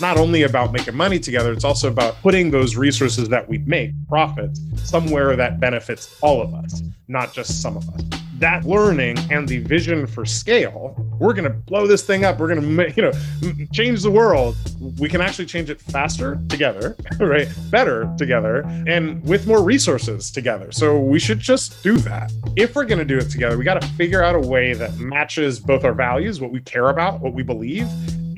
it's not only about making money together, it's also about putting those resources that we make, profits, somewhere that benefits all of us, not just some of us. That learning and the vision for scale, we're going to blow this thing up. We're going to, you know, change the world. We can actually change it faster together, right? Better together and with more resources together. So we should just do that. If we're going to do it together, we got to figure out a way that matches both our values, what we care about, what we believe,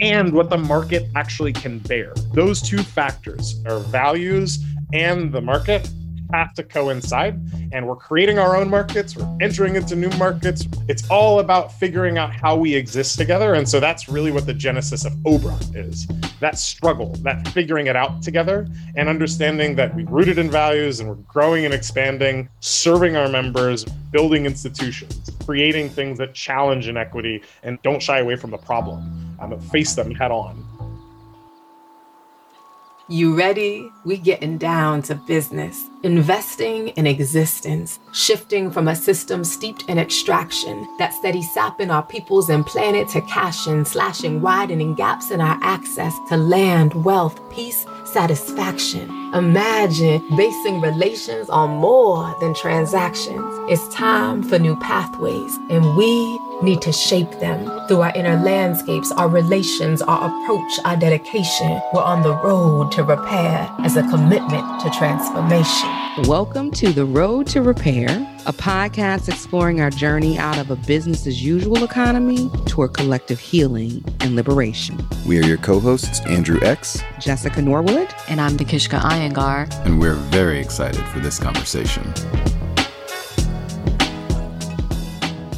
and what the market actually can bear. Those two factors, our values and the market, have to coincide. And we're creating our own markets, we're entering into new markets. It's all about figuring out how we exist together. And so that's really what the genesis of Obran is that struggle, that figuring it out together, and understanding that we rooted in values and we're growing and expanding, serving our members, building institutions, creating things that challenge inequity and don't shy away from the problem, face them head on. You ready? We getting down to business. Investing in existence, shifting from a system steeped in extraction that steady sapping our peoples and planet to cash in, slashing, widening gaps in our access to land, wealth, peace, satisfaction. Imagine basing relations on more than transactions. It's time for new pathways, and we need to shape them through our inner landscapes, our relations, our approach, our dedication. We're on the road to repair as a commitment to transformation. Welcome to The Road to Repair, a podcast exploring our journey out of a business as usual economy toward collective healing and liberation. We are your co hosts, Andrew X, Jessica Norwood, and I'm Nikishka Iyengar. And we're very excited for this conversation.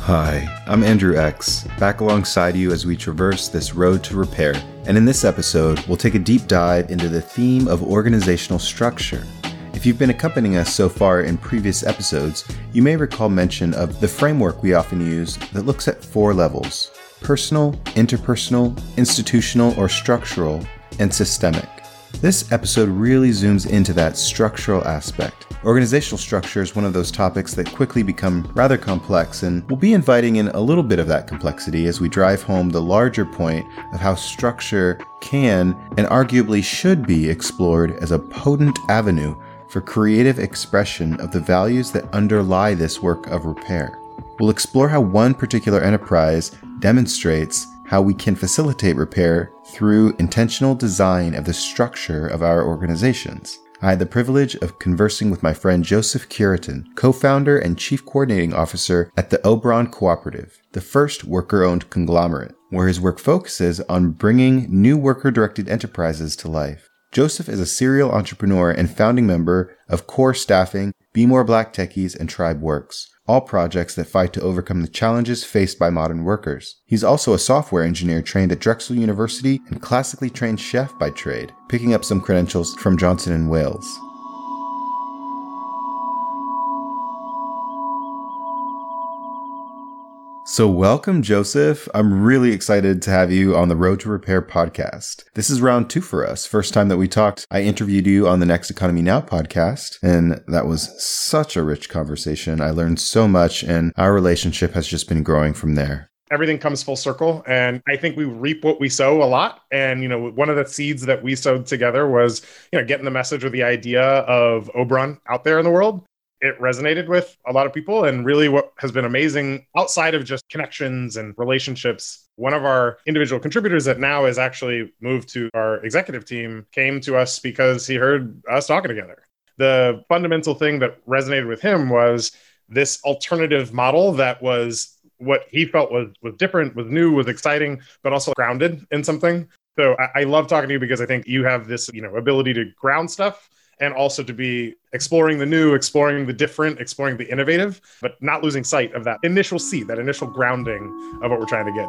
Hi, I'm Andrew X, back alongside you as we traverse this road to repair. And in this episode, we'll take a deep dive into the theme of organizational structure. If you've been accompanying us so far in previous episodes, you may recall mention of the framework we often use that looks at four levels personal, interpersonal, institutional or structural, and systemic. This episode really zooms into that structural aspect Organizational structure is one of those topics that quickly become rather complex, and we'll be inviting in a little bit of that complexity as we drive home the larger point of how structure can and arguably should be explored as a potent avenue for creative expression of the values that underlie this work of repair. We'll explore how one particular enterprise demonstrates how we can facilitate repair through intentional design of the structure of our organizations. I had the privilege of conversing with my friend Joseph Cureton, co-founder and chief coordinating officer at the Obran Cooperative, the first worker-owned conglomerate, where his work focuses on bringing new worker-directed enterprises to life. Joseph is a serial entrepreneur and founding member of Core Staffing, Be More Black Techies, and Tribe Works all projects that fight to overcome the challenges faced by modern workers. He's also a software engineer trained at Drexel University and classically trained chef by trade, picking up some credentials from Johnson & Wales. So, welcome, Joseph. I'm really excited to have you on the Road to Repair podcast. This is round two for us. First time that we talked, I interviewed you on the Next Economy Now podcast, and that was such a rich conversation. I learned so much, and our relationship has just been growing from there everything comes full circle and i think we reap what we sow a lot and you know one of the seeds that we sowed together was you know getting the message or the idea of obran out there in the world it resonated with a lot of people. And really, what has been amazing outside of just connections and relationships, one of our individual contributors that now is actually moved to our executive team came to us because he heard us talking together. The fundamental thing that resonated with him was this alternative model that was what he felt was was different, was new, was exciting, but also grounded in something. So I, I love talking to you because I think you have this, you know, ability to ground stuff and also to be exploring the new, exploring the different, exploring the innovative, but not losing sight of that initial seed, that initial grounding of what we're trying to get.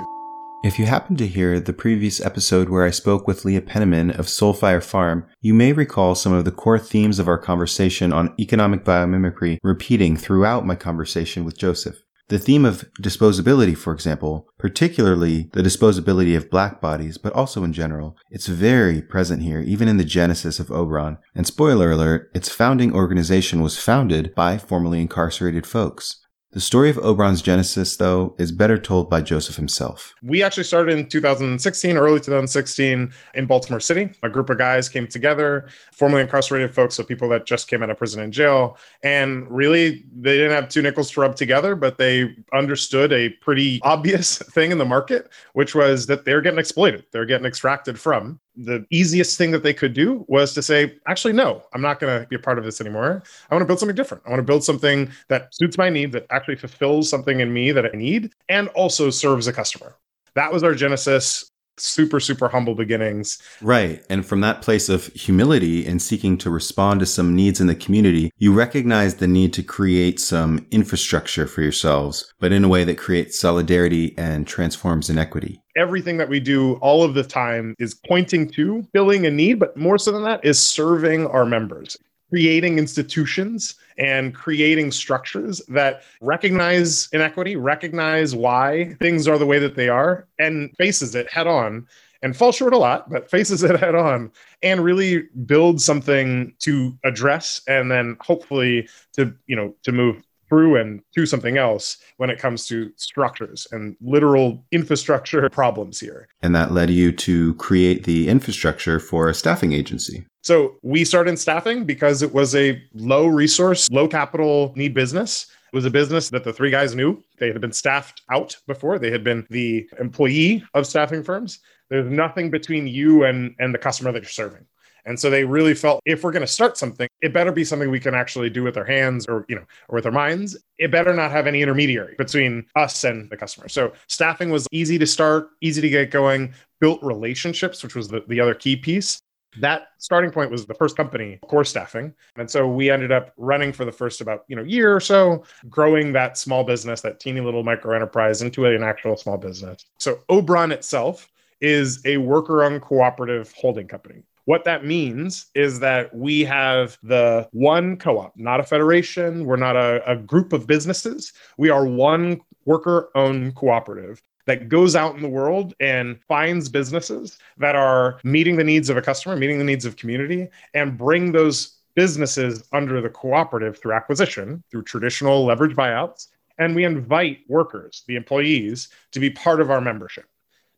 If you happen to hear the previous episode where I spoke with Leah Penniman of Soulfire Farm, you may recall some of the core themes of our conversation on economic biomimicry repeating throughout my conversation with Joseph. The theme of disposability, for example, particularly the disposability of black bodies, but also in general, it's very present here, even in the genesis of Obran. And spoiler alert, its founding organization was founded by formerly incarcerated folks. The story of Obran's genesis, though, is better told by Joseph himself. We actually started in 2016, early 2016, in Baltimore City. A group of guys came together, formerly incarcerated folks, so people that just came out of prison and jail. And really, they didn't have two nickels to rub together, but they understood a pretty obvious thing in the market, which was that they're getting exploited, they're getting extracted from the easiest thing that they could do was to say, actually, no, I'm not going to be a part of this anymore. I want to build something different. I want to build something that suits my need, that actually fulfills something in me that I need, and also serves a customer. That was our genesis super super humble beginnings. Right. And from that place of humility and seeking to respond to some needs in the community you recognize the need to create some infrastructure for yourselves but in a way that creates solidarity and transforms inequity. Everything that we do all of the time is pointing to filling a need but more so than that is serving our members creating institutions and creating structures that recognize inequity, recognize why things are the way that they are, and faces it head on and falls short a lot, but faces it head on and really build something to address and then hopefully to, you know, to move through and to something else when it comes to structures and literal infrastructure problems here. And that led you to create the infrastructure for a staffing agency. So we started staffing because it was a low resource, low capital need business. It was a business that the three guys knew. They had been staffed out before. They had been the employee of staffing firms. There's nothing between you and, and the customer that you're serving. And so they really felt if we're going to start something, it better be something we can actually do with our hands or, you know, or with our minds. It better not have any intermediary between us and the customer. So staffing was easy to start, easy to get going, built relationships, which was the, the other key piece. That starting point was the first company, Core Staffing. And so we ended up running for the first about, you know, year or so, growing that small business, that teeny little micro enterprise into an actual small business. So Obran itself is a worker owned cooperative holding company. What that means is that we have the one co op, not a federation. We're not a, a group of businesses. We are one worker owned cooperative that goes out in the world and finds businesses that are meeting the needs of a customer, meeting the needs of community, and bring those businesses under the cooperative through acquisition, through traditional leverage buyouts. And we invite workers, the employees, to be part of our membership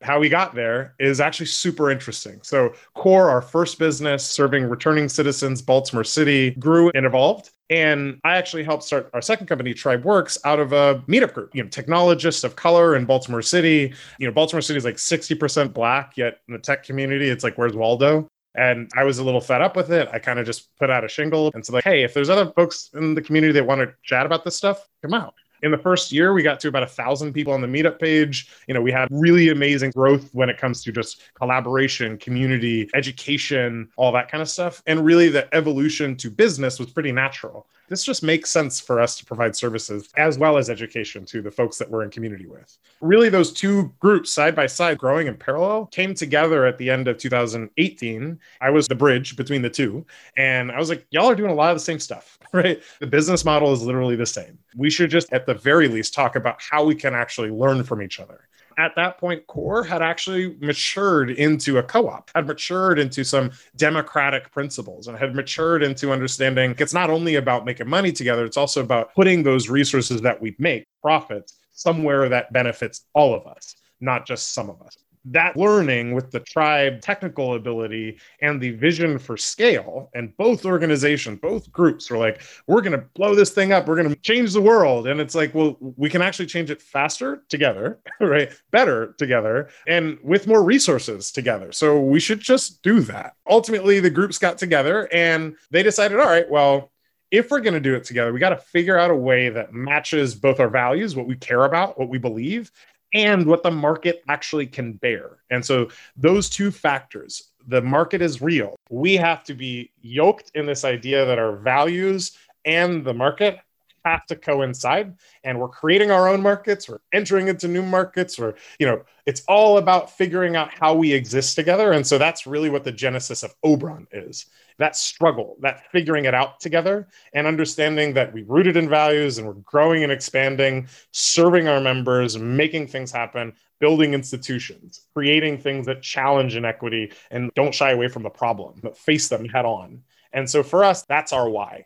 how we got there is actually super interesting. So, Core, our first business serving returning citizens, Baltimore City, grew and evolved. And I actually helped start our second company, Tribe Works, out of a meetup group, you know, technologists of color in Baltimore City. You know, Baltimore City is like 60% black, yet in the tech community, it's like, where's Waldo? And I was a little fed up with it. I kind of just put out a shingle and said, like, hey, if there's other folks in the community that want to chat about this stuff, come out in the first year we got to about a thousand people on the meetup page. You know we had really amazing growth when it comes to just collaboration community education all that kind of stuff. And really the evolution to business was pretty natural this just makes sense for us to provide services as well as education to the folks that we're in community with. Really, those two groups side by side, growing in parallel, came together at the end of 2018. I was the bridge between the two. And I was like, y'all are doing a lot of the same stuff, right? The business model is literally the same. We should just, at the very least, talk about how we can actually learn from each other at that point, Core had actually matured into a co op, had matured into some democratic principles, and had matured into understanding it's not only about making money together, it's also about putting those resources that we make, profits, somewhere that benefits all of us, not just some of us that learning with the tribe technical ability and the vision for scale. And both organizations both groups were like we're going to blow this thing up. We're going to change the world. And it's like well we can actually change it faster together right? Better together and with more resources together. So we should just do that. Ultimately the groups got together and they decided all right well if we're going to do it together, we got to figure out a way that matches both our values, what we care about, what we believe, and what the market actually can bear. And so those two factors, the market is real. We have to be yoked in this idea that our values and the market have to coincide. And we're creating our own markets we're entering into new markets or you know it's all about figuring out how we exist together. And so that's really what the genesis of obran is that struggle that figuring it out together and understanding that we rooted in values and we're growing and expanding serving our members making things happen building institutions creating things that challenge inequity and don't shy away from the problem but face them head on. And so for us that's our why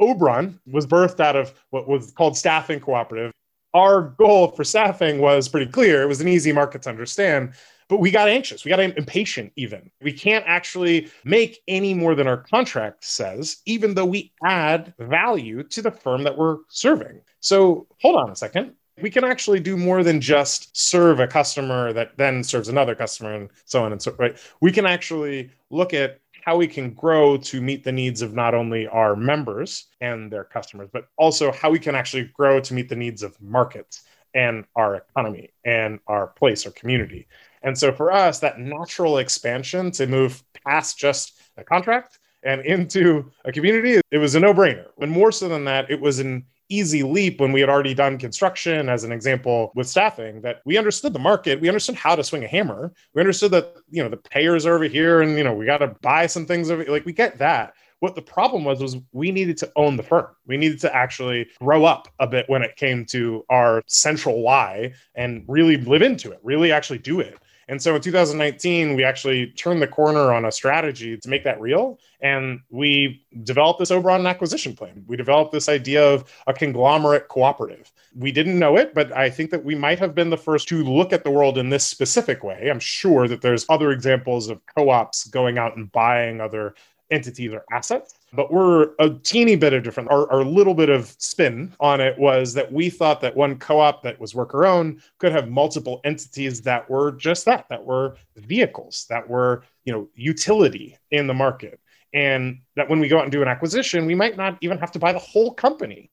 Obran was birthed out of what was called Staffing Cooperative. Our goal for staffing was pretty clear. It was an easy market to understand, but we got anxious. We got impatient even. We can't actually make any more than our contract says, even though we add value to the firm that we're serving. So hold on a second we can actually do more than just serve a customer that then serves another customer and so on and so right we can actually look at how we can grow to meet the needs of not only our members and their customers but also how we can actually grow to meet the needs of markets and our economy and our place or community. And so for us that natural expansion to move past just a contract and into a community it was a no-brainer. And more so than that it was an easy leap when we had already done construction as an example with staffing that we understood the market we understood how to swing a hammer. We understood that you know the payers are over here and you know we got to buy some things over like we get that. What the problem was was we needed to own the firm. We needed to actually grow up a bit when it came to our central why and really live into it really actually do it and so in 2019, we actually turned the corner on a strategy to make that real. And we developed this Obran acquisition plan. We developed this idea of a conglomerate cooperative. We didn't know it, but I think that we might have been the first to look at the world in this specific way. I'm sure that there's other examples of co ops going out and buying other entities or assets but we're a teeny bit of different. Our, our little bit of spin on it was that we thought that one co-op that was worker owned could have multiple entities that were just that, that were vehicles, that were you know utility in the market, and that when we go out and do an acquisition, we might not even have to buy the whole company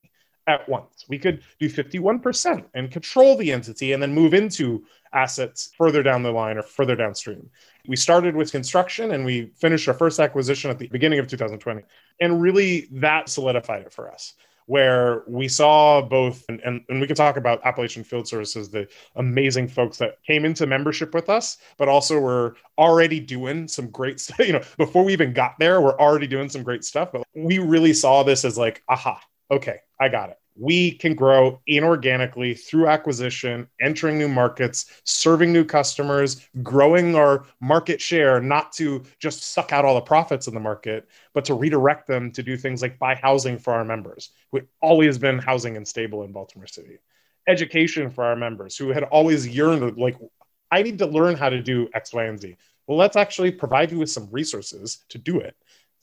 at once. We could do 51% and control the entity and then move into assets further down the line or further downstream. We started with construction and we finished our first acquisition at the beginning of 2020. And really, that solidified it for us where we saw both, and, and, and, we can talk about Appalachian Field Services, the amazing folks that came into membership with us, but also were already doing some great stuff. You know, before we even got there, we're already doing some great stuff. But we really saw this as like, aha, okay, I got it we can grow inorganically through acquisition, entering new markets, serving new customers, growing our market share, not to just suck out all the profits in the market, but to redirect them to do things like buy housing for our members, who had always been housing unstable in Baltimore City, education for our members who had always yearned, like, I need to learn how to do X, Y, and Z. Well, let's actually provide you with some resources to do it.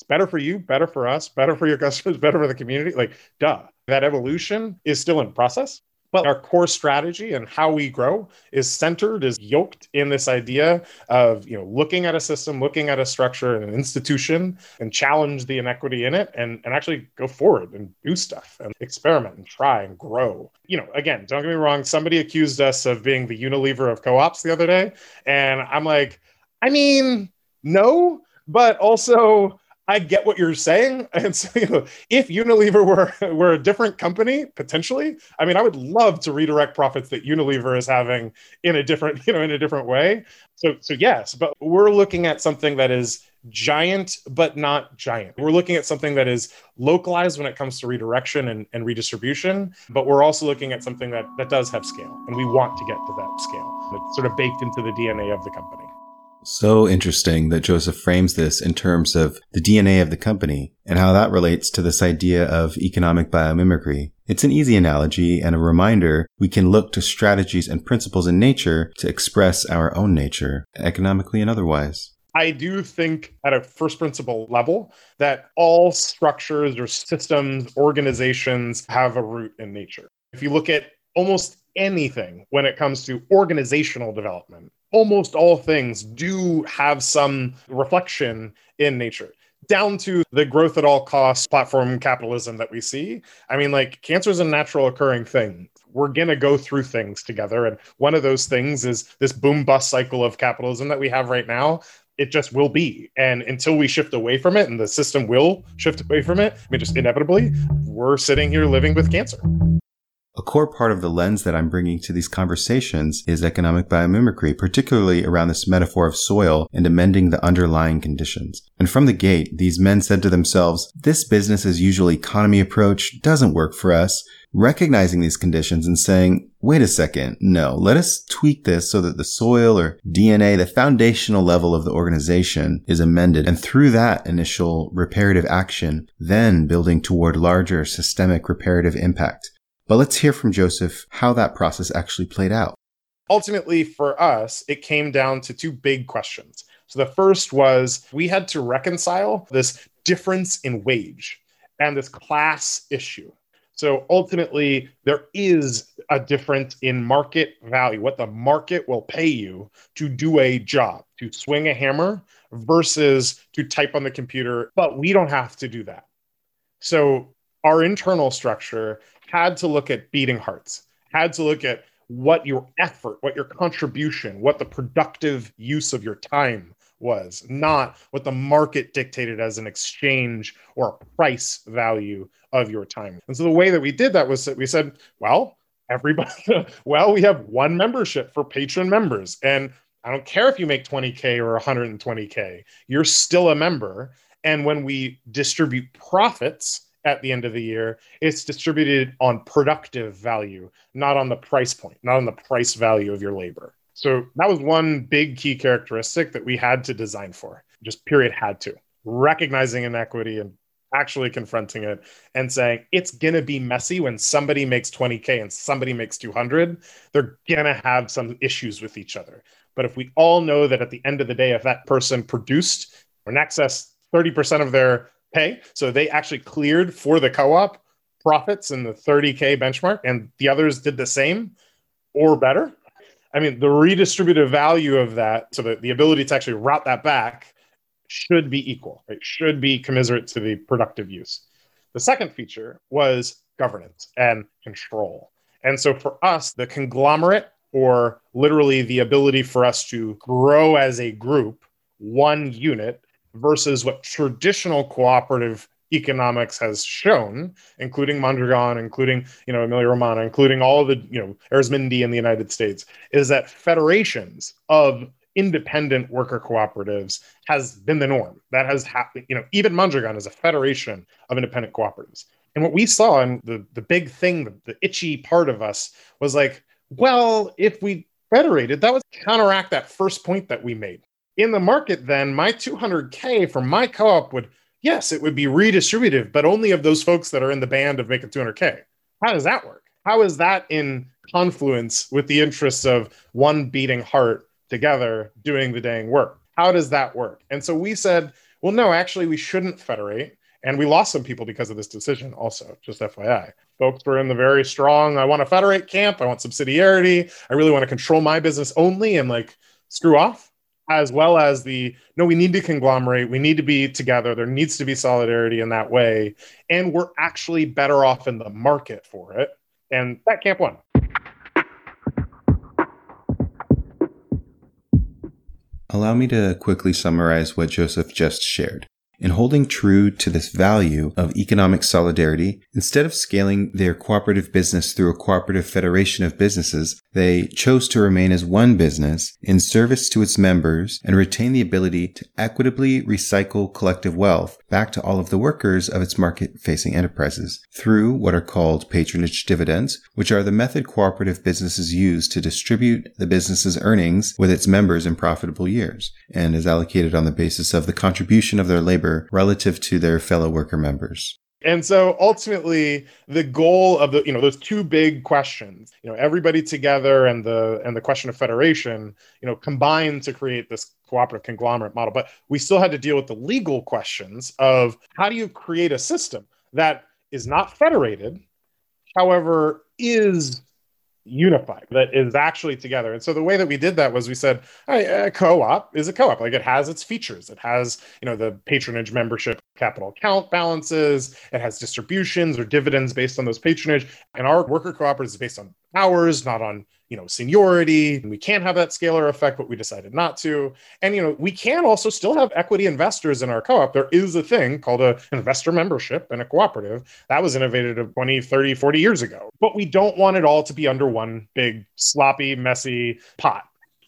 It's better for you, better for us, better for your customers, better for the community. Like, duh. That evolution is still in process. But our core strategy and how we grow is centered, is yoked in this idea of you know looking at a system, looking at a structure and an institution, and challenge the inequity in it, and, and actually go forward and do stuff and experiment and try and grow. You know, again, don't get me wrong. Somebody accused us of being the Unilever of co-ops the other day, and I'm like, I mean, no, but also I get what you're saying. And so, you know, if Unilever were, were a different company, potentially, I mean, I would love to redirect profits that Unilever is having in a different, you know, in a different way. So, so yes, but we're looking at something that is giant, but not giant. We're looking at something that is localized when it comes to redirection and, and redistribution, but we're also looking at something that, that does have scale. And we want to get to that scale. It's sort of baked into the DNA of the company. So interesting that Joseph frames this in terms of the DNA of the company and how that relates to this idea of economic biomimicry. It's an easy analogy and a reminder we can look to strategies and principles in nature to express our own nature, economically and otherwise. I do think at a first principle level that all structures or systems, organizations have a root in nature. If you look at almost anything when it comes to organizational development, almost all things do have some reflection in nature down to the growth at all costs platform capitalism that we see. I mean, like cancer is a natural occurring thing. We're going to go through things together. And one of those things is this boom bust cycle of capitalism that we have right now. It just will be. And until we shift away from it and the system will shift away from it, I mean, just inevitably, we're sitting here living with cancer. A core part of the lens that I'm bringing to these conversations is economic biomimicry, particularly around this metaphor of soil and amending the underlying conditions. And from the gate, these men said to themselves, this business as usual economy approach doesn't work for us. Recognizing these conditions and saying, wait a second, no, let us tweak this so that the soil or DNA, the foundational level of the organization is amended. And through that initial reparative action, then building toward larger systemic reparative impact. But let's hear from Joseph how that process actually played out. Ultimately, for us, it came down to two big questions. So the first was we had to reconcile this difference in wage and this class issue. So ultimately, there is a difference in market value, what the market will pay you to do a job, to swing a hammer versus to type on the computer. But we don't have to do that. So our internal structure had to look at beating hearts, had to look at what your effort, what your contribution, what the productive use of your time was, not what the market dictated as an exchange or a price value of your time. And so the way that we did that was that we said, well, everybody, well, we have one membership for patron members. And I don't care if you make 20K or 120K, you're still a member. And when we distribute profits, at the end of the year, it's distributed on productive value, not on the price point, not on the price value of your labor. So that was one big key characteristic that we had to design for, just period had to. Recognizing inequity and actually confronting it and saying it's going to be messy when somebody makes 20k and somebody makes 200 they're going to have some issues with each other but if we all know that at the end of the day if that person produced or in excess 30% of their pay. So they actually cleared for the co-op profits in the 30k benchmark, and the others did the same or better. I mean, the redistributive value of that, so that the ability to actually route that back should be equal, right? Should be commiserate to the productive use. The second feature was governance and control. And so for us, the conglomerate, or literally the ability for us to grow as a group, one unit, versus what traditional cooperative economics has shown, including Mondragon, including you know Emilia Romagna, including all the you know Arizmendi in the United States, is that federations of independent worker cooperatives has been the norm. That has happened. You know, even Mondragon is a federation of independent cooperatives. And what we saw, and the the big thing, the, the itchy part of us was like, well, if we federated, that would counteract that first point that we made in the market, then my 200K from my co op would, yes, it would be redistributive, but only of those folks that are in the band of making 200K. How does that work? How is that in confluence with the interests of one beating heart together doing the dang work? How does that work? And so we said, well, no, actually, we shouldn't federate. And we lost some people because of this decision, also, just FYI. Folks were in the very strong, I want to federate camp. I want subsidiarity. I really want to control my business only and like screw off as well as the no, we need to conglomerate, we need to be together, there needs to be solidarity in that way. And we're actually better off in the market for it. And that camp won. Allow me to quickly summarize what Joseph just shared. In holding true to this value of economic solidarity, instead of scaling their cooperative business through a cooperative federation of businesses, they chose to remain as one business in service to its members and retain the ability to equitably recycle collective wealth back to all of the workers of its market facing enterprises through what are called patronage dividends, which are the method cooperative businesses use to distribute the business's earnings with its members in profitable years and is allocated on the basis of the contribution of their labor relative to their fellow worker members. And so ultimately the goal of the you know those two big questions, you know, everybody together and the and the question of federation, you know, combined to create this cooperative conglomerate model. But we still had to deal with the legal questions of how do you create a system that is not federated, however, is unified that is actually together. And so the way that we did that was we said a uh, co-op is a co-op. Like it has its features. It has you know the patronage membership capital account balances. It has distributions or dividends based on those patronage. And our worker cooperative is based on hours, not on you know seniority. We can't have that scalar effect but we decided not to. And you know we can also still have equity investors in our co-op. There is a thing called a investor membership and a cooperative that was innovated 20 30 40 years ago. But we don't want it all to be under one big sloppy messy pot.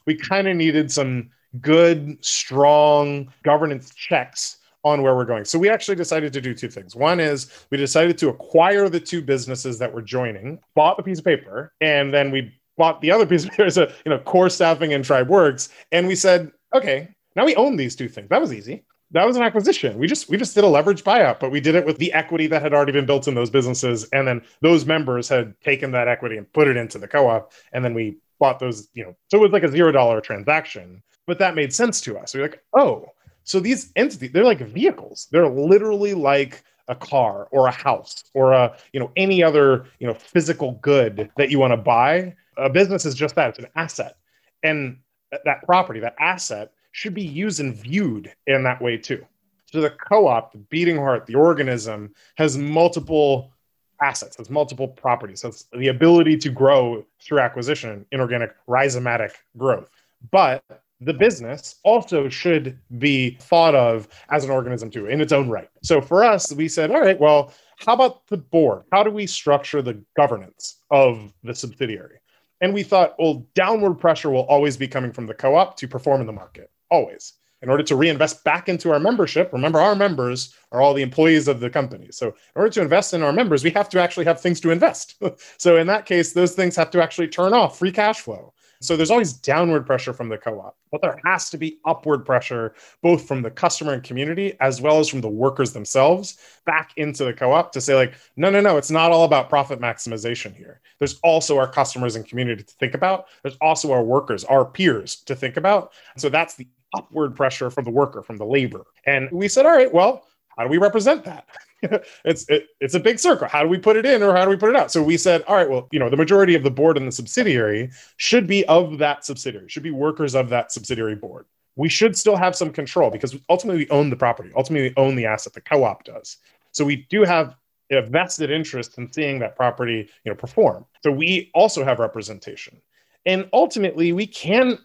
We kind of needed some good strong governance checks on where we're going. So we actually decided to do two things. One is we decided to acquire the two businesses that were joining, bought the piece of paper, and then we bought the other piece of there's a you know core staffing and tribe works and we said okay now we own these two things. That was easy. That was an acquisition. We just we just did a leverage buyout but we did it with the equity that had already been built in those businesses and then those members had taken that equity and put it into the co-op and then we bought those you know so it was like a zero dollar transaction. But that made sense to us. We we're like oh so these entities they're like vehicles. They're literally like a car or a house or a you know any other you know physical good that you want to buy. A business is just that it's an asset. And that property that asset should be used and viewed in that way too. So the co-op the beating heart the organism has multiple assets has multiple properties has the ability to grow through acquisition inorganic rhizomatic growth. But the business also should be thought of as an organism too in its own right so for us we said all right well how about the board how do we structure the governance of the subsidiary and we thought, well, downward pressure will always be coming from the co op to perform in the market, always. In order to reinvest back into our membership, remember, our members are all the employees of the company. So, in order to invest in our members, we have to actually have things to invest. so, in that case, those things have to actually turn off free cash flow. So there's always downward pressure from the co-op, but there has to be upward pressure both from the customer and community as well as from the workers themselves back into the co-op to say like, no, no, no, it's not all about profit maximization here. There's also our customers and community to think about. There's also our workers, our peers to think about. So that's the upward pressure from the worker, from the labor. And we said, all right, well, how do we represent that? it's it, it's a big circle. How do we put it in or how do we put it out? So we said, all right, well, you know, the majority of the board and the subsidiary should be of that subsidiary, should be workers of that subsidiary board. We should still have some control because ultimately we own the property. Ultimately, we own the asset. The co-op does. So we do have a vested interest in seeing that property, you know, perform. So we also have representation, and ultimately we can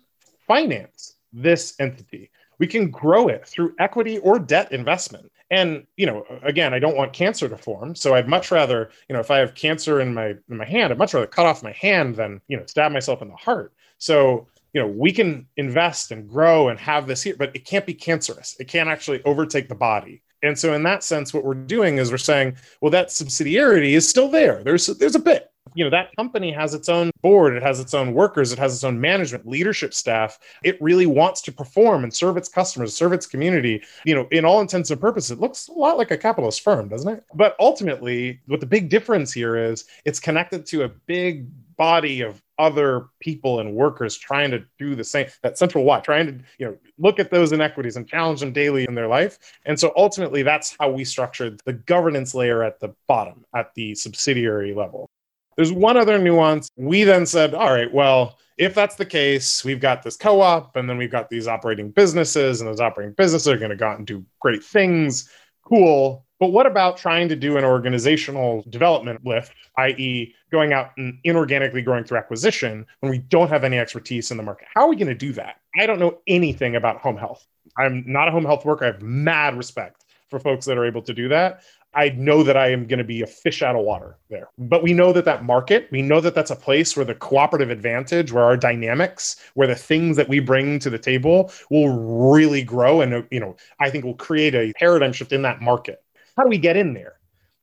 finance this entity. We can grow it through equity or debt investment and you know again i don't want cancer to form. So i'd much rather you know if i have cancer in my in my hand i'd much rather cut off my hand than you know stab myself in the heart. So you know we can invest and grow and have this here but it can't be cancerous. It can't actually overtake the body. And so in that sense what we're doing is we're saying well that subsidiarity is still there. There's there's a bit you know that company has its own board it has its own workers it has its own management leadership staff. It really wants to perform and serve its customers serve its community. You know in all intents and purposes it looks a lot like a capitalist firm doesn't it? But ultimately what the big difference here is it's connected to a big body of other people and workers trying to do the same that central watch trying to you know look at those inequities and challenge them daily in their life. And so ultimately that's how we structured the governance layer at the bottom at the subsidiary level there's one other nuance. We then said, all right, well, if that's the case, we've got this co op, and then we've got these operating businesses, and those operating businesses are going to go out and do great things. Cool. But what about trying to do an organizational development lift, i.e., going out and inorganically growing through acquisition when we don't have any expertise in the market? How are we going to do that? I don't know anything about home health. I'm not a home health worker. I have mad respect for folks that are able to do that. I know that I am going to be a fish out of water there. But we know that that market, we know that that's a place where the cooperative advantage, where our dynamics, where the things that we bring to the table will really grow and you know, I think will create a paradigm shift in that market. How do we get in there?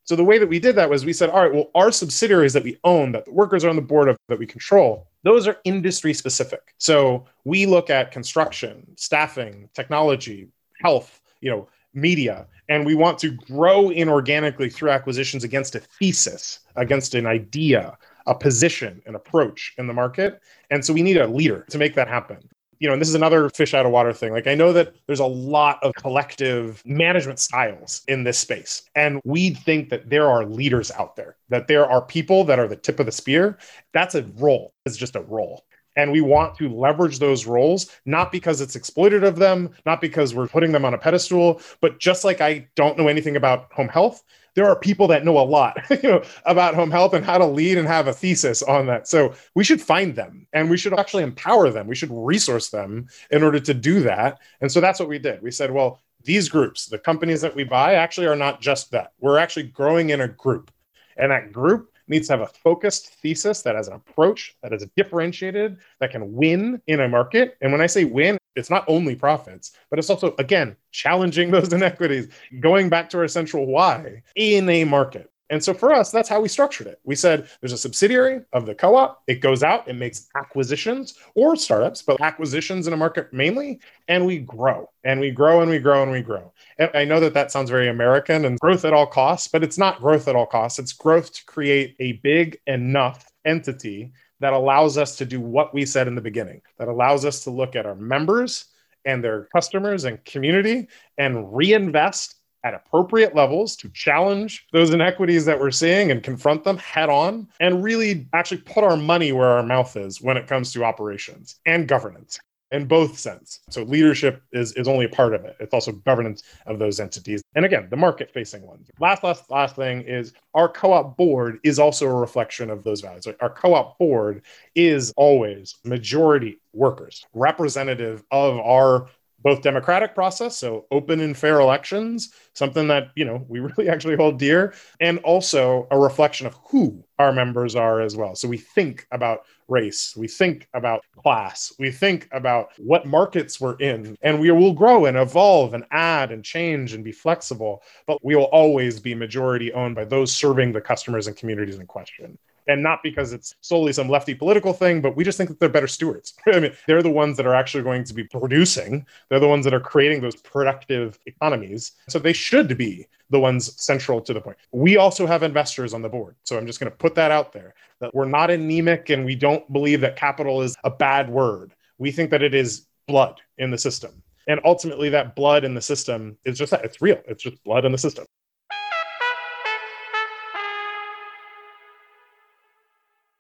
So the way that we did that was we said, all right, well, our subsidiaries that we own, that the workers are on the board of, that we control, those are industry specific. So we look at construction, staffing, technology, health, you know, media and we want to grow inorganically through acquisitions against a thesis against an idea a position an approach in the market. And so we need a leader to make that happen. You know and this is another fish out of water thing. Like i know that there's a lot of collective management styles in this space and we think that there are leaders out there that there are people that are the tip of the spear. That's a role. It's just a role and we want to leverage those roles, not because it's exploited of them, not because we're putting them on a pedestal, but just like I don't know anything about home health, there are people that know a lot, you know, about home health and how to lead and have a thesis on that. So we should find them and we should actually empower them. We should resource them in order to do that. And so that's what we did. We said, well, these groups, the companies that we buy, actually are not just that. We're actually growing in a group. And that group needs to have a focused thesis that has an approach that is differentiated, that can win in a market. And when I say win, it's not only profits, but it's also, again, challenging those inequities, going back to our central why in a market. And so for us, that's how we structured it. We said there's a subsidiary of the co op, it goes out, it makes acquisitions or startups, but acquisitions in a market mainly, and we grow and we grow and we grow and we grow. And I know that that sounds very American and growth at all costs, but it's not growth at all costs. It's growth to create a big enough entity that allows us to do what we said in the beginning, that allows us to look at our members and their customers and community and reinvest at appropriate levels to challenge those inequities that we're seeing and confront them head on and really actually put our money where our mouth is when it comes to operations and governance in both sense. So leadership is, is only a part of it. It's also governance of those entities. And again, the market facing ones. Last, last, last thing is our co-op board is also a reflection of those values. Our co-op board is always majority workers, representative of our both democratic process so open and fair elections something that you know we really actually hold dear and also a reflection of who our members are as well. So we think about race we think about class we think about what markets we're in and we will grow and evolve and add and change and be flexible but we will always be majority owned by those serving the customers and communities in question and not because it's solely some lefty political thing, but we just think that they're better stewards. I mean, they're the ones that are actually going to be producing. They're the ones that are creating those productive economies. So they should be the ones central to the point. We also have investors on the board. So I'm just going to put that out there that we're not anemic and we don't believe that capital is a bad word. We think that it is blood in the system. And ultimately, that blood in the system is just that it's real. It's just blood in the system.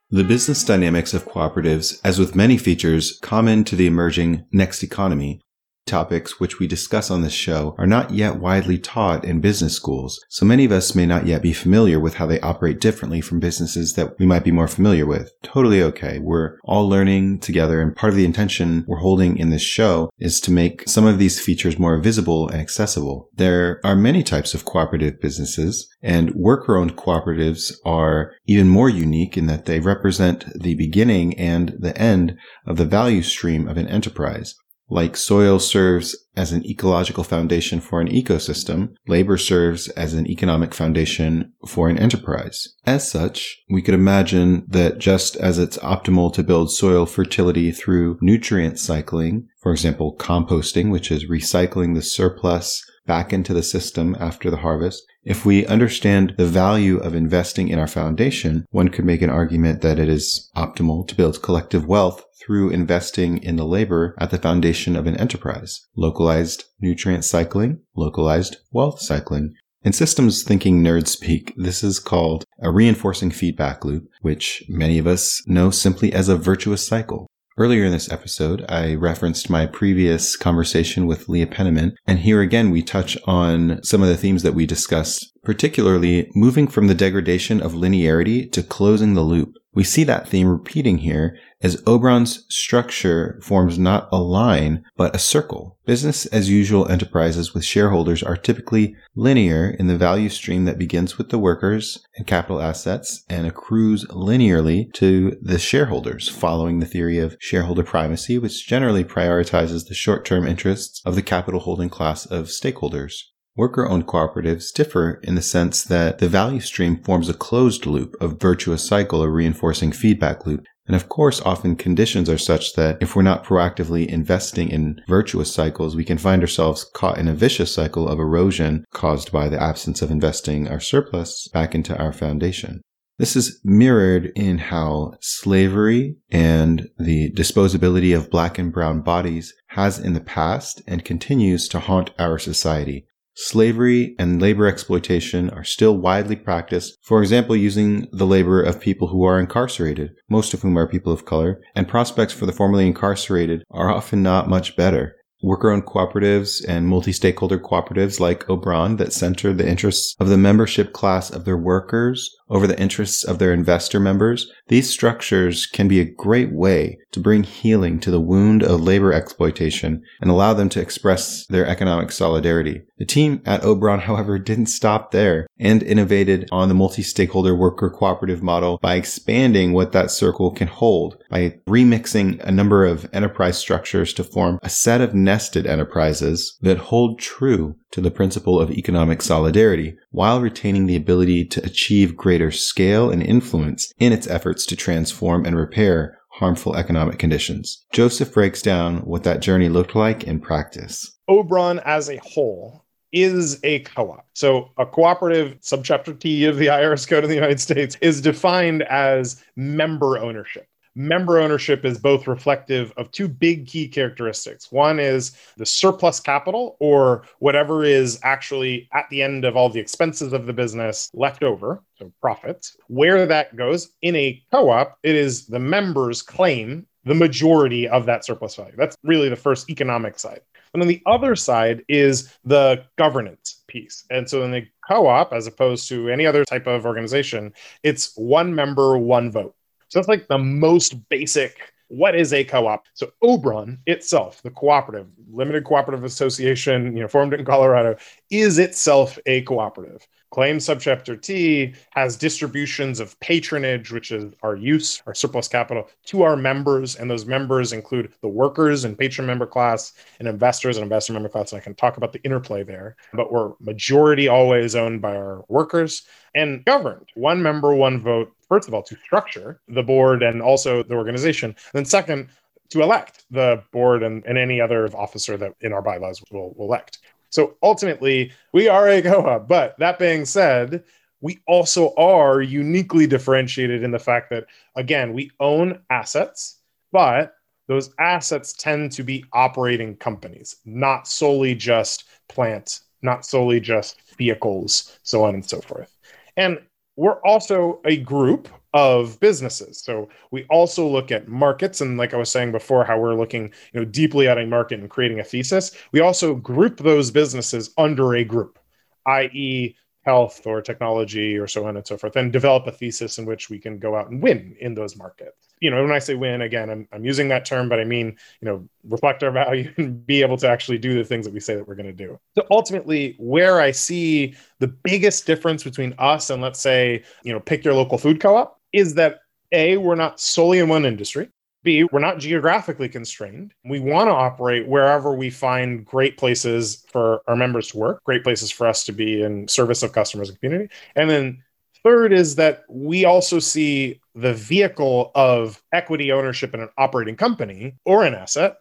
The business dynamics of cooperatives, as with many features common to the emerging next economy, topics which we discuss on this show are not yet widely taught in business schools, so many of us may not yet be familiar with how they operate differently from businesses that we might be more familiar with. Totally okay. We're all learning together, and part of the intention we're holding in this show is to make some of these features more visible and accessible. There are many types of cooperative businesses, and worker owned cooperatives are even more unique in that they represent the beginning and the end of the value stream of an enterprise. Like soil serves as an ecological foundation for an ecosystem, labor serves as an economic foundation for an enterprise. As such, we could imagine that just as it's optimal to build soil fertility through nutrient cycling, for example, composting, which is recycling the surplus back into the system after the harvest. If we understand the value of investing in our foundation, one could make an argument that it is optimal to build collective wealth through investing in the labor at the foundation of an enterprise. Localized nutrient cycling, localized wealth cycling. In systems thinking nerd speak, this is called a reinforcing feedback loop, which many of us know simply as a virtuous cycle. Earlier in this episode, I referenced my previous conversation with Leah Penniman, and here again we touch on some of the themes that we discussed, particularly moving from the degradation of linearity to closing the loop. We see that theme repeating here as Obran's structure forms not a line, but a circle. Business as usual enterprises with shareholders are typically linear in the value stream that begins with the workers and capital assets and accrues linearly to the shareholders, following the theory of shareholder primacy, which generally prioritizes the short-term interests of the capital holding class of stakeholders. Worker owned cooperatives differ in the sense that the value stream forms a closed loop, a virtuous cycle, a reinforcing feedback loop. And of course, often conditions are such that if we're not proactively investing in virtuous cycles, we can find ourselves caught in a vicious cycle of erosion caused by the absence of investing our surplus back into our foundation. This is mirrored in how slavery and the disposability of black and brown bodies has in the past and continues to haunt our society. Slavery and labor exploitation are still widely practiced, for example, using the labor of people who are incarcerated, most of whom are people of color, and prospects for the formerly incarcerated are often not much better. worker owned cooperatives and multi stakeholder cooperatives like Obran that center the interests of the membership class of their workers over the interests of their investor members, these structures can be a great way to bring healing to the wound of labor exploitation and allow them to express their economic solidarity. The team at Obran, however, didn't stop there and innovated on the multi-stakeholder worker cooperative model by expanding what that circle can hold by remixing a number of enterprise structures to form a set of nested enterprises that hold true to the principle of economic solidarity while retaining the ability to achieve greater scale and influence in its efforts to transform and repair harmful economic conditions. Joseph breaks down what that journey looked like in practice. Obran as a whole is a co-op. So a cooperative, subchapter T of the IRS code in the United States, is defined as member ownership member ownership is both reflective of two big key characteristics. One is the surplus capital, or whatever is actually at the end of all the expenses of the business left over, so profits. Where that goes in a co op, it is the members claim the majority of that surplus value. That's really the first economic side. And then the other side is the governance piece. And so in the co op, as opposed to any other type of organization, it's one member, one vote. So that's like the most basic. What is a co-op? So Obran itself, the cooperative, limited cooperative association, you know, formed in Colorado, is itself a cooperative. Claim subchapter T has distributions of patronage, which is our use, our surplus capital, to our members. And those members include the workers and patron member class and investors and investor member class. And I can talk about the interplay there. But we're majority always owned by our workers and governed. One member, one vote, first of all, to structure the board and also the organization. And then second, to elect the board and, and any other officer that in our bylaws will, will elect. So ultimately, we are a co-op. But that being said, we also are uniquely differentiated in the fact that, again, we own assets, but those assets tend to be operating companies, not solely just plants, not solely just vehicles, so on and so forth. And we're also a group of businesses. So we also look at markets and like I was saying before how we're looking, you know, deeply at a market and creating a thesis. We also group those businesses under a group, i.e health or technology or so on and so forth and develop a thesis in which we can go out and win in those markets you know when i say win again i'm, I'm using that term but i mean you know reflect our value and be able to actually do the things that we say that we're going to do so ultimately where i see the biggest difference between us and let's say you know pick your local food co-op is that a we're not solely in one industry B, we're not geographically constrained. We want to operate wherever we find great places for our members to work, great places for us to be in service of customers and community. And then third is that we also see the vehicle of equity ownership in an operating company or an asset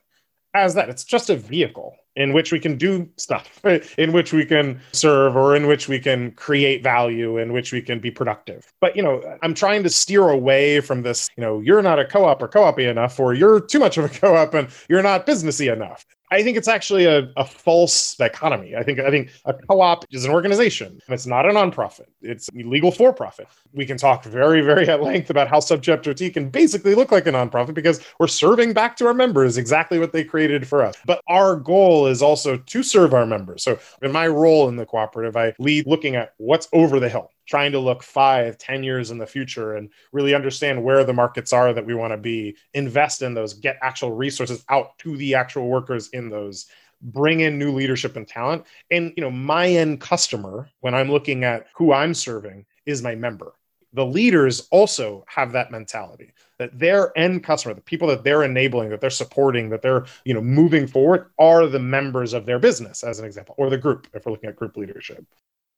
as that. It's just a vehicle in which we can do stuff, in which we can serve, or in which we can create value, in which we can be productive. But, you know, I'm trying to steer away from this, you know, you're not a co op or co op enough, or you're too much of a co op and you're not businessy enough. I think it's actually a, a false dichotomy. I think I think a co-op is an organization. It's not a nonprofit. It's legal for profit. We can talk very, very at length about how Subchapter T can basically look like a nonprofit because we're serving back to our members exactly what they created for us. But our goal is also to serve our members. So in my role in the cooperative, I lead looking at what's over the hill trying to look five, ten years in the future and really understand where the markets are that we want to be, invest in those, get actual resources out to the actual workers in those, bring in new leadership and talent. And you know, my end customer, when I'm looking at who I'm serving, is my member. The leaders also have that mentality that their end customer, the people that they're enabling, that they're supporting, that they're you know moving forward, are the members of their business, as an example, or the group, if we're looking at group leadership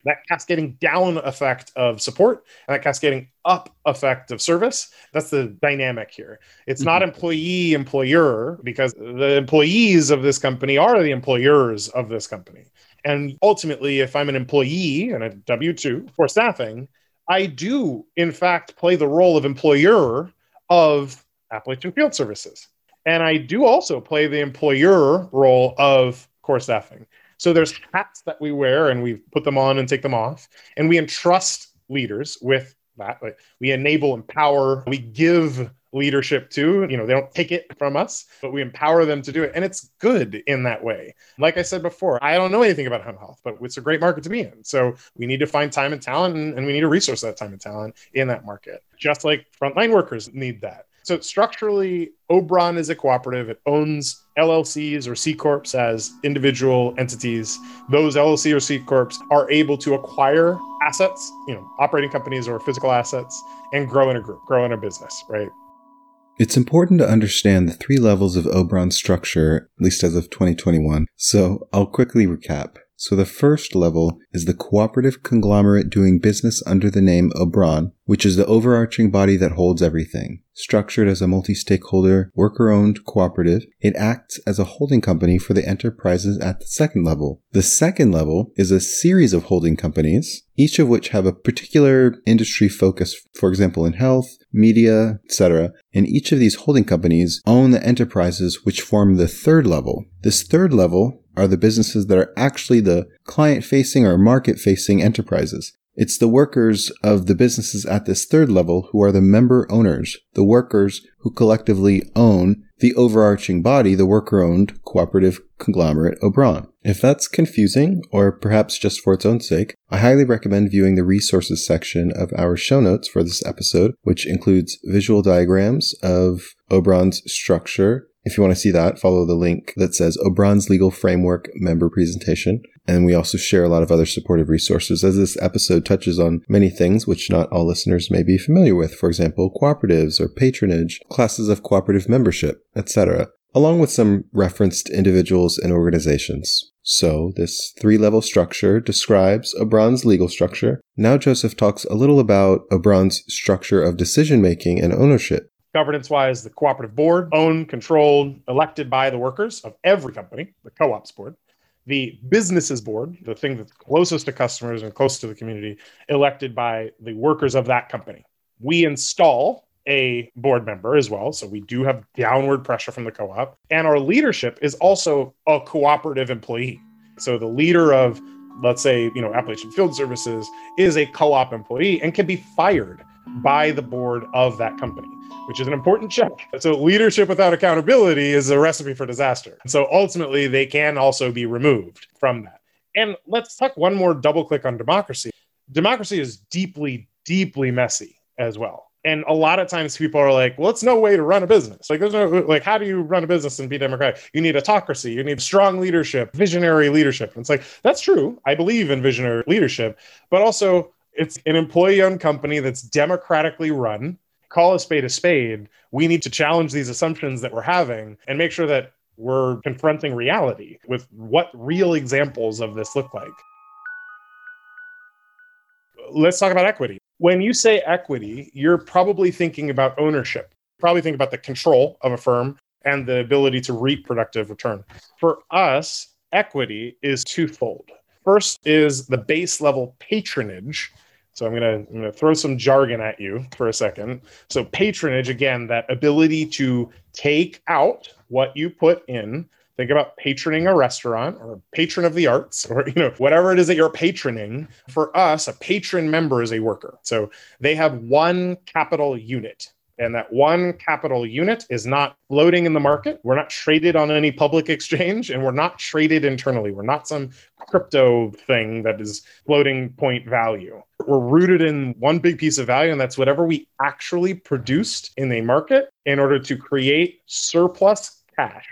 that cascading down effect of support and that cascading up effect of service. That's the dynamic here. It's mm-hmm. not employee employer because the employees of this company are the employers of this company. And ultimately if i'm an employee and a w2 for staffing i do in fact play the role of employer of appalachian field services. And i do also play the employer role of core staffing so there's hats that we wear and we put them on and take them off. And we entrust leaders with that. We enable, empower, we give leadership to. You know, they don't take it from us, but we empower them to do it. And it's good in that way. Like I said before, I don't know anything about home health, but it's a great market to be in. So we need to find time and talent and, and we need to resource that time and talent in that market, just like frontline workers need that. So structurally, Obran is a cooperative. It owns LLCs or C corps as individual entities. Those LLC or C corps are able to acquire assets, you know, operating companies or physical assets, and grow in a group, grow in a business, right? It's important to understand the three levels of Obran structure, at least as of 2021. So I'll quickly recap. So the first level is the cooperative conglomerate doing business under the name Obran, which is the overarching body that holds everything. Structured as a multi-stakeholder, worker-owned cooperative, it acts as a holding company for the enterprises at the second level. The second level is a series of holding companies, each of which have a particular industry focus, for example, in health, media, etc. And each of these holding companies own the enterprises which form the third level. This third level are the businesses that are actually the client facing or market facing enterprises. It's the workers of the businesses at this third level who are the member owners, the workers who collectively own the overarching body, the worker owned cooperative conglomerate Obran. If that's confusing, or perhaps just for its own sake, I highly recommend viewing the resources section of our show notes for this episode, which includes visual diagrams of Obran's structure, if you want to see that, follow the link that says Obran's Legal Framework member presentation. And we also share a lot of other supportive resources as this episode touches on many things which not all listeners may be familiar with. For example, cooperatives or patronage, classes of cooperative membership, etc., along with some referenced individuals and organizations. So this three level structure describes Obran's legal structure. Now Joseph talks a little about Obran's structure of decision making and ownership governance wise, the cooperative board, owned, controlled, elected by the workers of every company, the co ops board. The businesses board, the thing that's closest to customers and close to the community, elected by the workers of that company. We install a board member as well. So we do have downward pressure from the co op. And our leadership is also a cooperative employee. So the leader of, let's say, you know, Appalachian Field Services is a co op employee and can be fired by the board of that company which is an important check. So, leadership without accountability is a recipe for disaster. So, ultimately, they can also be removed from that. And let's talk one more double click on democracy. Democracy is deeply, deeply messy as well. And a lot of times people are like, well, it's no way to run a business. Like, there's no, like, how do you run a business and be democratic? You need autocracy, you need strong leadership, visionary leadership. And it's like, that's true. I believe in visionary leadership, but also it's an employee owned company that's democratically run call a spade a spade. We need to challenge these assumptions that we're having and make sure that we're confronting reality with what real examples of this look like. Let's talk about equity. When you say equity, you're probably thinking about ownership, probably think about the control of a firm and the ability to reap productive return. For us, equity is twofold. First is the base level patronage so I'm gonna I'm gonna throw some jargon at you for a second. So patronage again, that ability to take out what you put in. Think about patroning a restaurant or patron of the arts or you know whatever it is that you're patroning. For us, a patron member is a worker. So they have one capital unit. And that one capital unit is not floating in the market. We're not traded on any public exchange and we're not traded internally. We're not some crypto thing that is floating point value. We're rooted in one big piece of value, and that's whatever we actually produced in a market in order to create surplus cash.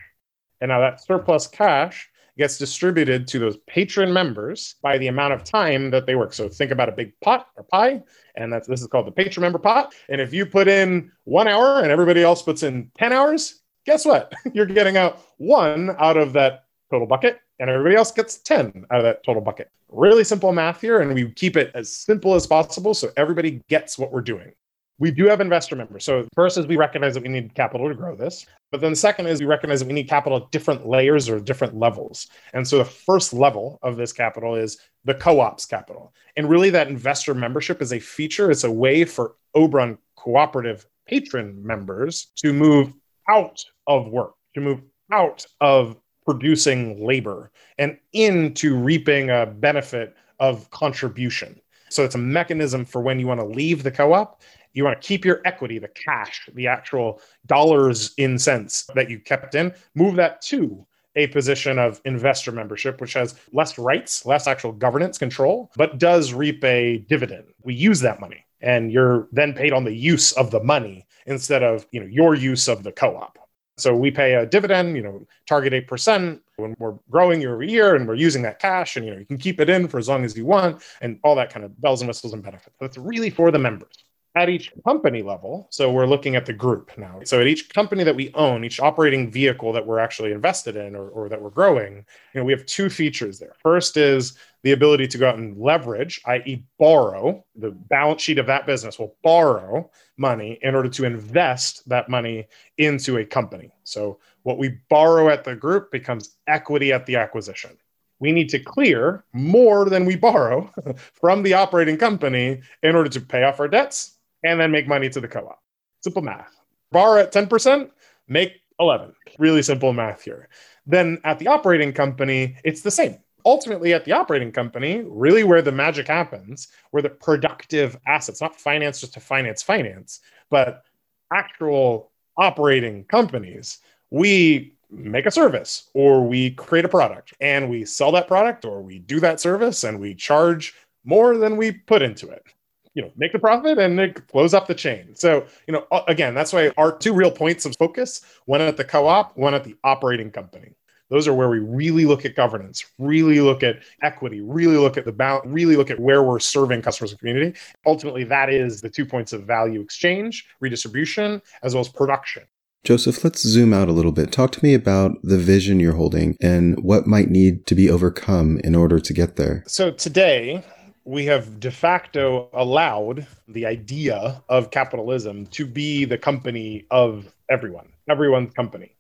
And now that surplus cash gets distributed to those patron members by the amount of time that they work. So think about a big pot or pie, and that's this is called the patron member pot. And if you put in one hour and everybody else puts in 10 hours, guess what? You're getting out one out of that total bucket, and everybody else gets 10 out of that total bucket. Really simple math here, and we keep it as simple as possible so everybody gets what we're doing. We do have investor members. So, first is we recognize that we need capital to grow this. But then the second is we recognize that we need capital at different layers or different levels. And so the first level of this capital is the co ops capital. And really, that investor membership is a feature, it's a way for Obran cooperative patron members to move out of work, to move out of producing labor and into reaping a benefit of contribution. So it's a mechanism for when you want to leave the co op You want to keep your equity, the cash, the actual dollars in cents that you kept in, move that to a position of investor membership, which has less rights, less actual governance control, but does reap a dividend. We use that money and you're then paid on the use of the money instead of you know your use of the co-op. So we pay a dividend you know target 8% when we're growing year over year and we're using that cash and you know you can keep it in for as long as you want and all that kind of bells and whistles and benefits. That's really for the members at each company level. So we're looking at the group now. So at each company that we own, each operating vehicle that we're actually invested in or, or that we're growing, you know, we have two features there. First is the ability to go out and leverage, i.e., borrow. The balance sheet of that business will borrow money in order to invest that money into a company. So what we borrow at the group becomes equity at the acquisition we need to clear more than we borrow from the operating company in order to pay off our debts and then make money to the co-op. Simple math. Borrow at 10%, make 11. Really simple math here. Then at the operating company, it's the same. Ultimately, at the operating company, really where the magic happens, where the productive assets, not finance just to finance finance, but actual operating companies, we make a service or we create a product and we sell that product or we do that service and we charge more than we put into it you know make the profit and it close up the chain so you know again that's why our two real points of focus one at the co-op one at the operating company those are where we really look at governance really look at equity really look at the balance really look at where we're serving customers and community ultimately that is the two points of value exchange redistribution as well as production Joseph, let's zoom out a little bit. Talk to me about the vision you're holding and what might need to be overcome in order to get there. So, today, we have de facto allowed the idea of capitalism to be the company of everyone, everyone's company.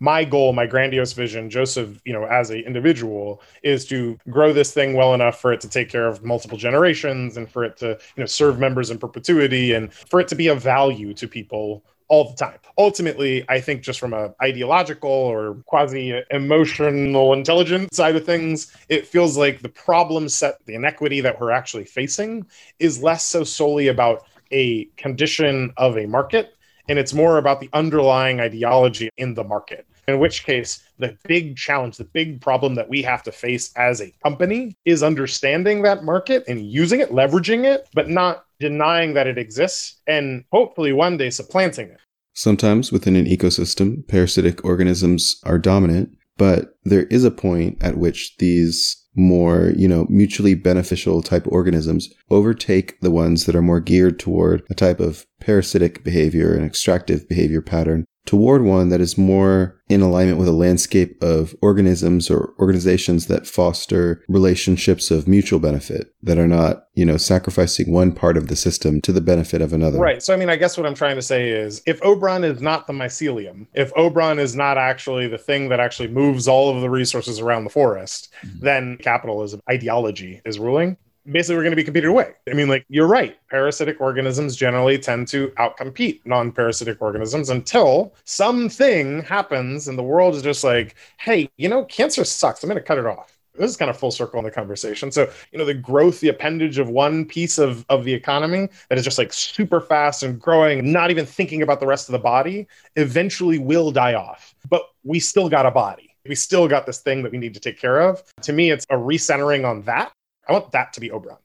My goal, my grandiose vision, Joseph, you know, as an individual, is to grow this thing well enough for it to take care of multiple generations and for it to, you know, serve members in perpetuity and for it to be of value to people all the time. Ultimately, I think just from a ideological or quasi emotional intelligence side of things, it feels like the problem set, the inequity that we're actually facing is less so solely about a condition of a market and it's more about the underlying ideology in the market. In which case, the big challenge, the big problem that we have to face as a company is understanding that market and using it, leveraging it, but not denying that it exists and hopefully one day supplanting it. Sometimes within an ecosystem, parasitic organisms are dominant, but there is a point at which these more, you know, mutually beneficial type organisms overtake the ones that are more geared toward a type of parasitic behavior and extractive behavior pattern toward one that is more in alignment with a landscape of organisms or organizations that foster relationships of mutual benefit that are not, you know, sacrificing one part of the system to the benefit of another. Right. So, I mean, I guess what I'm trying to say is if Obran is not the mycelium, if Obran is not actually the thing that actually moves all of the resources around the forest, mm-hmm. then capitalism ideology is ruling basically we're going to be competed away. I mean, like you're right. Parasitic organisms generally tend to outcompete non-parasitic organisms until something happens and the world is just like, hey, you know, cancer sucks. I'm going to cut it off. This is kind of full circle in the conversation. So, you know, the growth, the appendage of one piece of, of the economy that is just like super fast and growing, not even thinking about the rest of the body, eventually will die off. But we still got a body. We still got this thing that we need to take care of. To me, it's a recentering on that I want that to be Obran.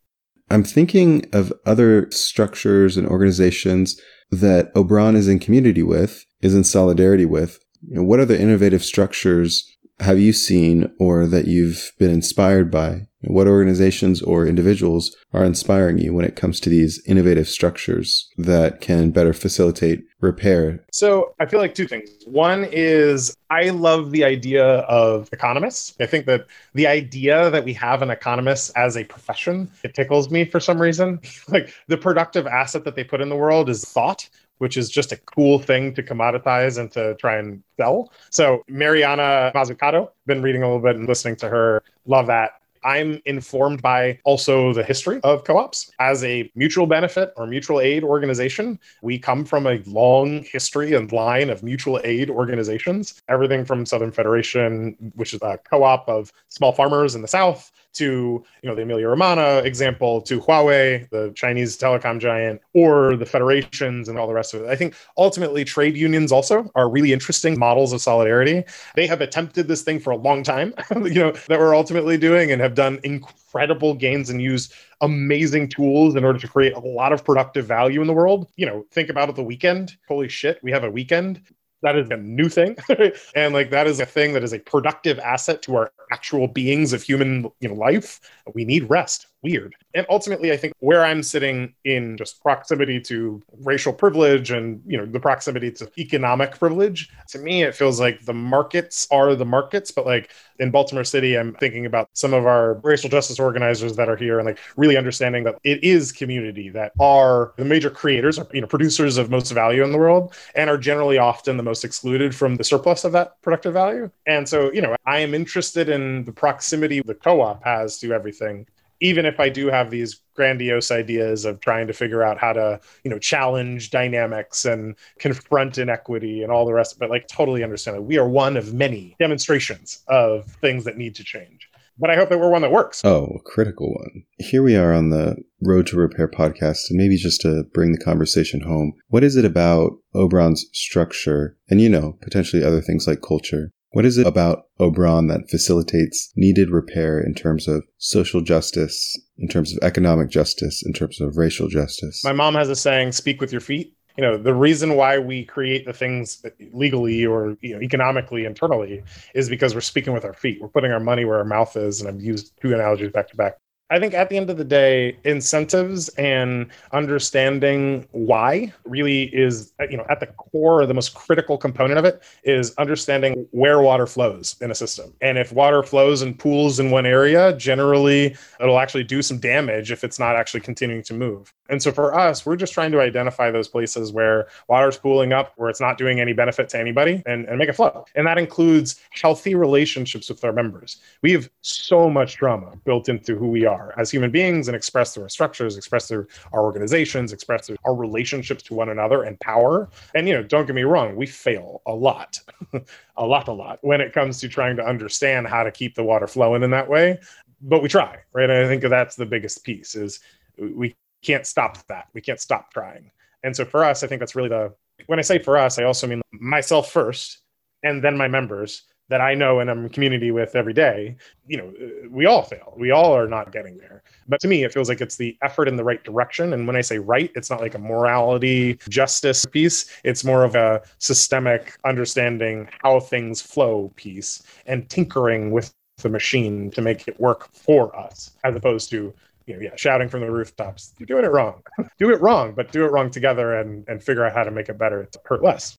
I'm thinking of other structures and organizations that Obran is in community with, is in solidarity with. You know, what other innovative structures have you seen or that you've been inspired by? What organizations or individuals are inspiring you when it comes to these innovative structures that can better facilitate repair? So I feel like two things. One is I love the idea of economists. I think that the idea that we have an economist as a profession, it tickles me for some reason. like the productive asset that they put in the world is thought, which is just a cool thing to commoditize and to try and sell. So Mariana Mazzucato, been reading a little bit and listening to her. Love that I'm informed by also the history of co ops. As a mutual benefit or mutual aid organization, we come from a long history and line of mutual aid organizations, everything from Southern Federation, which is a co op of small farmers in the South, to you know the Emilia Romagna example, to Huawei, the Chinese telecom giant, or the federations and all the rest of it. I think ultimately trade unions also are really interesting models of solidarity. They have attempted this thing for a long time, you know, that we're ultimately doing and have done incredible gains and used amazing tools in order to create a lot of productive value in the world. You know, think about it the weekend. Holy shit, we have a weekend that is a new thing and like that is a thing that is a productive asset to our actual beings of human you know life we need rest weird. And ultimately i think where i'm sitting in just proximity to racial privilege and you know the proximity to economic privilege to me it feels like the markets are the markets. But like in baltimore city i'm thinking about some of our racial justice organizers that are here and like really understanding that it is community that are the major creators you know producers of most value in the world and are generally often the most excluded from the surplus of that productive value. And so you know i am interested in the proximity the co-op has to everything even if I do have these grandiose ideas of trying to figure out how to, you know, challenge dynamics and confront inequity and all the rest, but like totally understand that we are one of many demonstrations of things that need to change. But I hope that we're one that works. Oh, a critical one. Here we are on the Road to Repair podcast, and maybe just to bring the conversation home, what is it about Obran's structure and, you know, potentially other things like culture what is it about Obran that facilitates needed repair in terms of social justice, in terms of economic justice, in terms of racial justice? My mom has a saying, speak with your feet. You know, the reason why we create the things legally or you know, economically internally is because we're speaking with our feet. We're putting our money where our mouth is. And I've used two analogies back to back. I think at the end of the day, incentives and understanding why really is, you know, at the core, the most critical component of it is understanding where water flows in a system. And if water flows in pools in one area, generally it'll actually do some damage if it's not actually continuing to move. And so for us, we're just trying to identify those places where water's pooling up, where it's not doing any benefit to anybody, and, and make it flow. And that includes healthy relationships with our members. We have so much drama built into who we are as human beings and expressed through our structures, expressed through our organizations, expressed through our relationships to one another and power. And, you know, don't get me wrong, we fail a lot, a lot, a lot when it comes to trying to understand how to keep the water flowing in that way. But we try, right? And I think that's the biggest piece is we can't stop that. We can't stop trying. And so for us, I think that's really the when I say for us, I also mean myself first and then my members that I know and I'm in community with every day, you know, we all fail. We all are not getting there. But to me, it feels like it's the effort in the right direction. And when I say right, it's not like a morality, justice piece. It's more of a systemic understanding how things flow piece and tinkering with the machine to make it work for us, as opposed to you know, yeah, shouting from the rooftops, you're doing it wrong. do it wrong, but do it wrong together and, and figure out how to make it better to hurt less.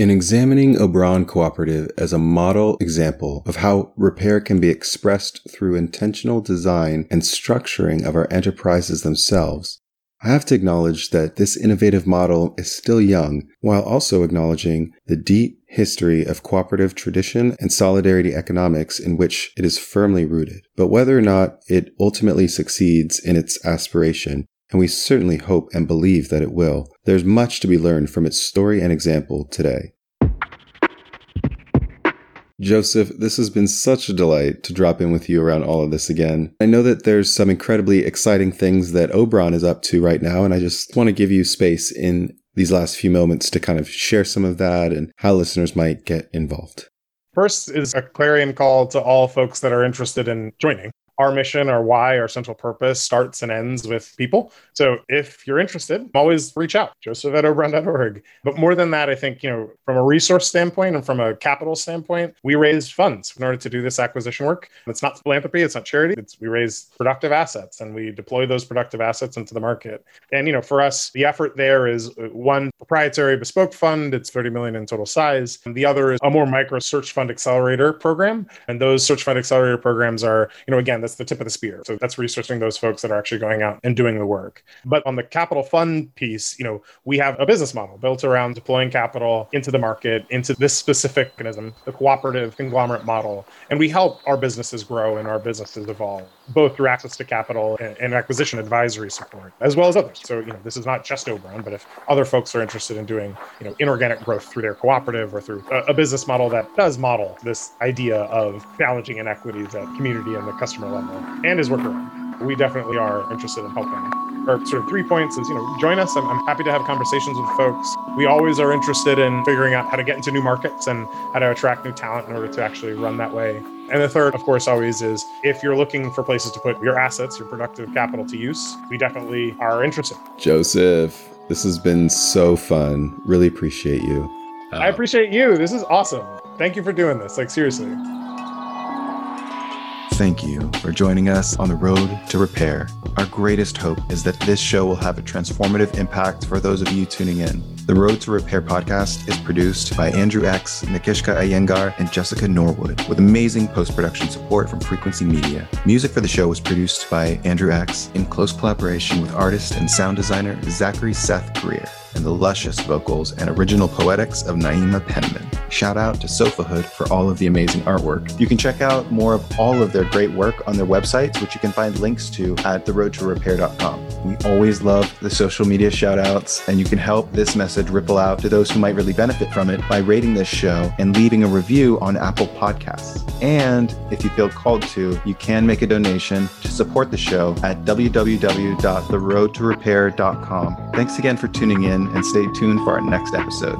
In examining Obran Cooperative as a model example of how repair can be expressed through intentional design and structuring of our enterprises themselves, I have to acknowledge that this innovative model is still young, while also acknowledging the deep history of cooperative tradition and solidarity economics in which it is firmly rooted. But whether or not it ultimately succeeds in its aspiration, and we certainly hope and believe that it will, there's much to be learned from its story and example today. Joseph, this has been such a delight to drop in with you around all of this again. I know that there's some incredibly exciting things that Obran is up to right now, and I just want to give you space in these last few moments to kind of share some of that and how listeners might get involved. First is a clarion call to all folks that are interested in joining our mission, our why, our central purpose starts and ends with people. So if you're interested, always reach out, joseph at obran.org. But more than that, I think, you know, from a resource standpoint and from a capital standpoint, we raised funds in order to do this acquisition work. It's not philanthropy, it's not charity. It's we raise productive assets and we deploy those productive assets into the market. And, you know, for us, the effort there is uh, one proprietary bespoke fund, it's 30 million in total size. And the other is a more micro search fund accelerator program. And those search fund accelerator programs are, you know, again, that's the tip of the spear. So that's researching those folks that are actually going out and doing the work. But on the capital fund piece, you know, we have a business model built around deploying capital into the market, into this specific mechanism, the cooperative conglomerate model. And we help our businesses grow and our businesses evolve, both through access to capital and, acquisition advisory support, as well as others. So, you know, this is not just Obran, but if other folks are interested in doing, you know, inorganic growth through their cooperative or through a, a business model that does model this idea of challenging inequities at community and the customer level and is work around. We definitely are interested in helping. Our sort of three points is, you know, join us. I'm, I'm happy to have conversations with folks. We always are interested in figuring out how to get into new markets and how to attract new talent in order to actually run that way. And the third, of course, always is if you're looking for places to put your assets, your productive capital to use, we definitely are interested. Joseph, this has been so fun. Really appreciate you. I appreciate you. This is awesome. Thank you for doing this. Like, seriously. Thank you for joining us on the road to repair. Our greatest hope is that this show will have a transformative impact for those of you tuning in. The Road to Repair podcast is produced by Andrew X, Nikishka Iyengar, and Jessica Norwood, with amazing post production support from Frequency Media. Music for the show was produced by Andrew X in close collaboration with artist and sound designer Zachary Seth Greer and the luscious vocals and original poetics of Naima Penman. Shout out to Sofahood for all of the amazing artwork. You can check out more of all of their great work on their websites, which you can find links to at theroadtorepair.com. We always love the social media shout outs, and you can help this message ripple out to those who might really benefit from it by rating this show and leaving a review on Apple Podcasts. And if you feel called to, you can make a donation to support the show at www.theroadtorepair.com. Thanks again for tuning in and stay tuned for our next episode.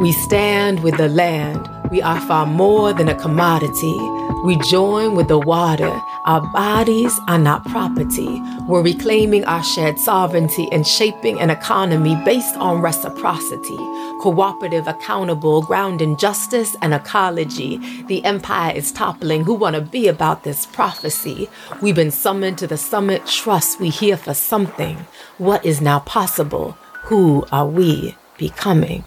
We stand with the land. We are far more than a commodity. We join with the water. Our bodies are not property. We're reclaiming our shared sovereignty and shaping an economy based on reciprocity, cooperative, accountable, ground in justice and ecology. The empire is toppling. Who want to be about this prophecy? We've been summoned to the summit. Trust we here for something. What is now possible? Who are we becoming?